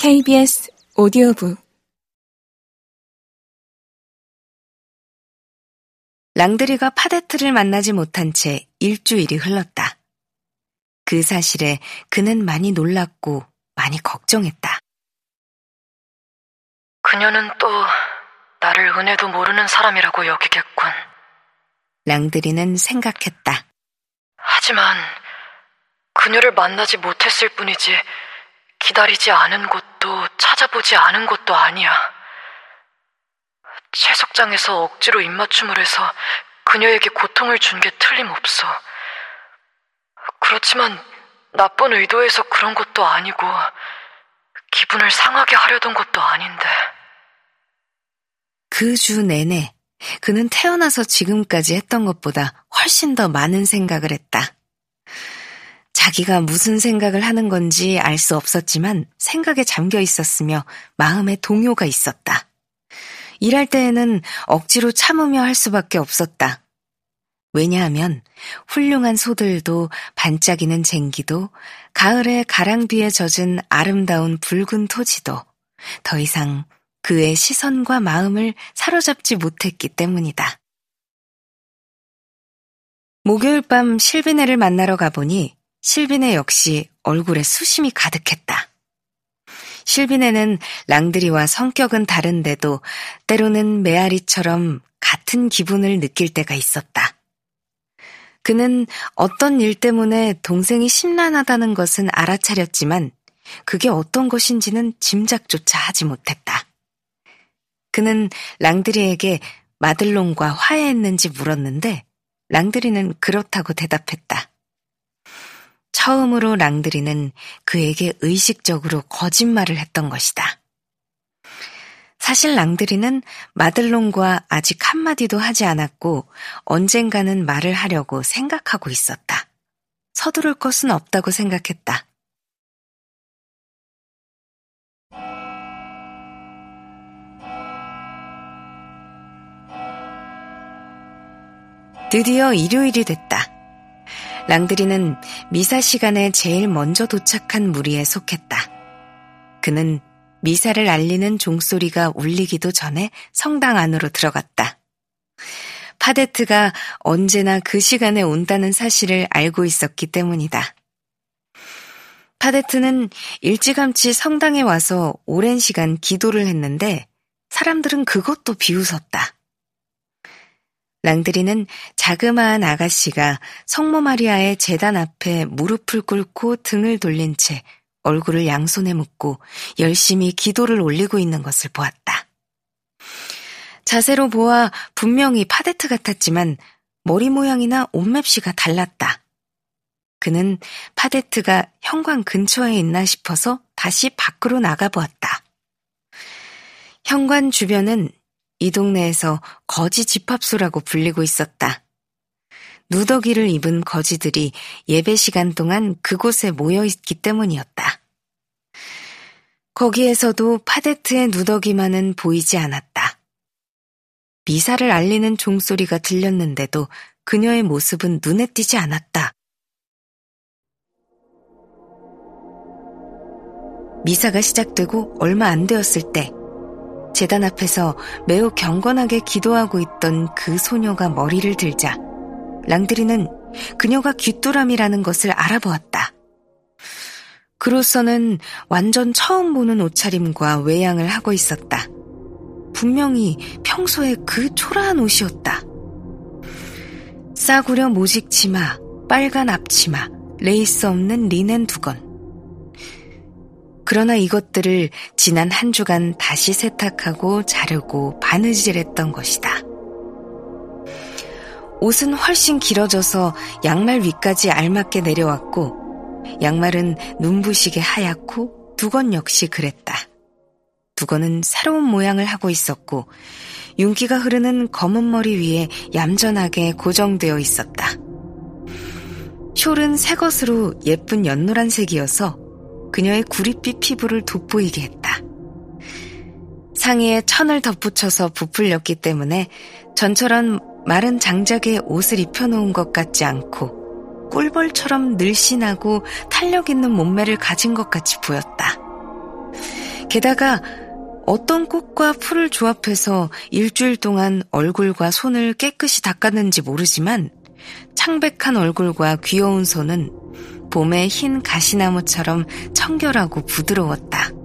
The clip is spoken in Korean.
KBS 오디오북 랑드리가 파데트를 만나지 못한 채 일주일이 흘렀다. 그 사실에 그는 많이 놀랐고 많이 걱정했다. 그녀는 또 나를 은혜도 모르는 사람이라고 여기겠군. 랑드리는 생각했다. 하지만 그녀를 만나지 못했을 뿐이지 기다리지 않은 것도 찾아보지 않은 것도 아니야. 채석장에서 억지로 입맞춤을 해서 그녀에게 고통을 준 게 틀림없어. 그렇지만 나쁜 의도에서 그런 것도 아니고 기분을 상하게 하려던 것도 아닌데. 그 주 내내 그는 태어나서 지금까지 했던 것보다 훨씬 더 많은 생각을 했다. 자기가 무슨 생각을 하는 건지 알 수 없었지만 생각에 잠겨 있었으며 마음에 동요가 있었다. 일할 때에는 억지로 참으며 할 수밖에 없었다. 왜냐하면 훌륭한 소들도 반짝이는 쟁기도 가을의 가랑비에 젖은 아름다운 붉은 토지도 더 이상 그의 시선과 마음을 사로잡지 못했기 때문이다. 목요일 밤 실비네를 만나러 가보니 실비네 역시 얼굴에 수심이 가득했다. 실비네는 랑드리와 성격은 다른데도 때로는 메아리처럼 같은 기분을 느낄 때가 있었다. 그는 어떤 일 때문에 동생이 심란하다는 것은 알아차렸지만 그게 어떤 것인지는 짐작조차 하지 못했다. 그는 랑드리에게 마들롱과 화해했는지 물었는데 랑드리는 그렇다고 대답했다. 처음으로 랑드리는 그에게 의식적으로 거짓말을 했던 것이다. 사실 랑드리는 마들롱과 아직 한마디도 하지 않았고 언젠가는 말을 하려고 생각하고 있었다. 서두를 것은 없다고 생각했다. 드디어 일요일이 됐다. 랑드리는 미사 시간에 제일 먼저 도착한 무리에 속했다. 그는 미사를 알리는 종소리가 울리기도 전에 성당 안으로 들어갔다. 파데트가 언제나 그 시간에 온다는 사실을 알고 있었기 때문이다. 파데트는 일찌감치 성당에 와서 오랜 시간 기도를 했는데 사람들은 그것도 비웃었다. 랑드리는 자그마한 아가씨가 성모 마리아의 제단 앞에 무릎을 꿇고 등을 돌린 채 얼굴을 양손에 묻고 열심히 기도를 올리고 있는 것을 보았다. 자세로 보아 분명히 파데트 같았지만 머리 모양이나 옷맵시가 달랐다. 그는 파데트가 현관 근처에 있나 싶어서 다시 밖으로 나가보았다. 현관 주변은 이 동네에서 거지 집합소라고 불리고 있었다. 누더기를 입은 거지들이 예배 시간 동안 그곳에 모여 있기 때문이었다. 거기에서도 파데트의 누더기만은 보이지 않았다. 미사를 알리는 종소리가 들렸는데도 그녀의 모습은 눈에 띄지 않았다. 미사가 시작되고 얼마 안 되었을 때 재단 앞에서 매우 경건하게 기도하고 있던 그 소녀가 머리를 들자 랑드리는 그녀가 귀뚜라미라는 것을 알아보았다. 그로서는 완전 처음 보는 옷차림과 외양을 하고 있었다. 분명히 평소에 그 초라한 옷이었다. 싸구려 모직 치마, 빨간 앞치마, 레이스 없는 리넨 두건. 그러나 이것들을 지난 한 주간 다시 세탁하고 자르고 바느질했던 것이다. 옷은 훨씬 길어져서 양말 위까지 알맞게 내려왔고 양말은 눈부시게 하얗고 두건 역시 그랬다. 두건은 새로운 모양을 하고 있었고 윤기가 흐르는 검은 머리 위에 얌전하게 고정되어 있었다. 숄은 새 것으로 예쁜 연노란색이어서 그녀의 구릿빛 피부를 돋보이게 했다. 상의에 천을 덧붙여서 부풀렸기 때문에 전처럼 마른 장작에 옷을 입혀놓은 것 같지 않고 꿀벌처럼 늘씬하고 탄력 있는 몸매를 가진 것 같이 보였다. 게다가 어떤 꽃과 풀을 조합해서 일주일 동안 얼굴과 손을 깨끗이 닦았는지 모르지만 창백한 얼굴과 귀여운 손은 봄의 흰 가시나무처럼 청결하고 부드러웠다.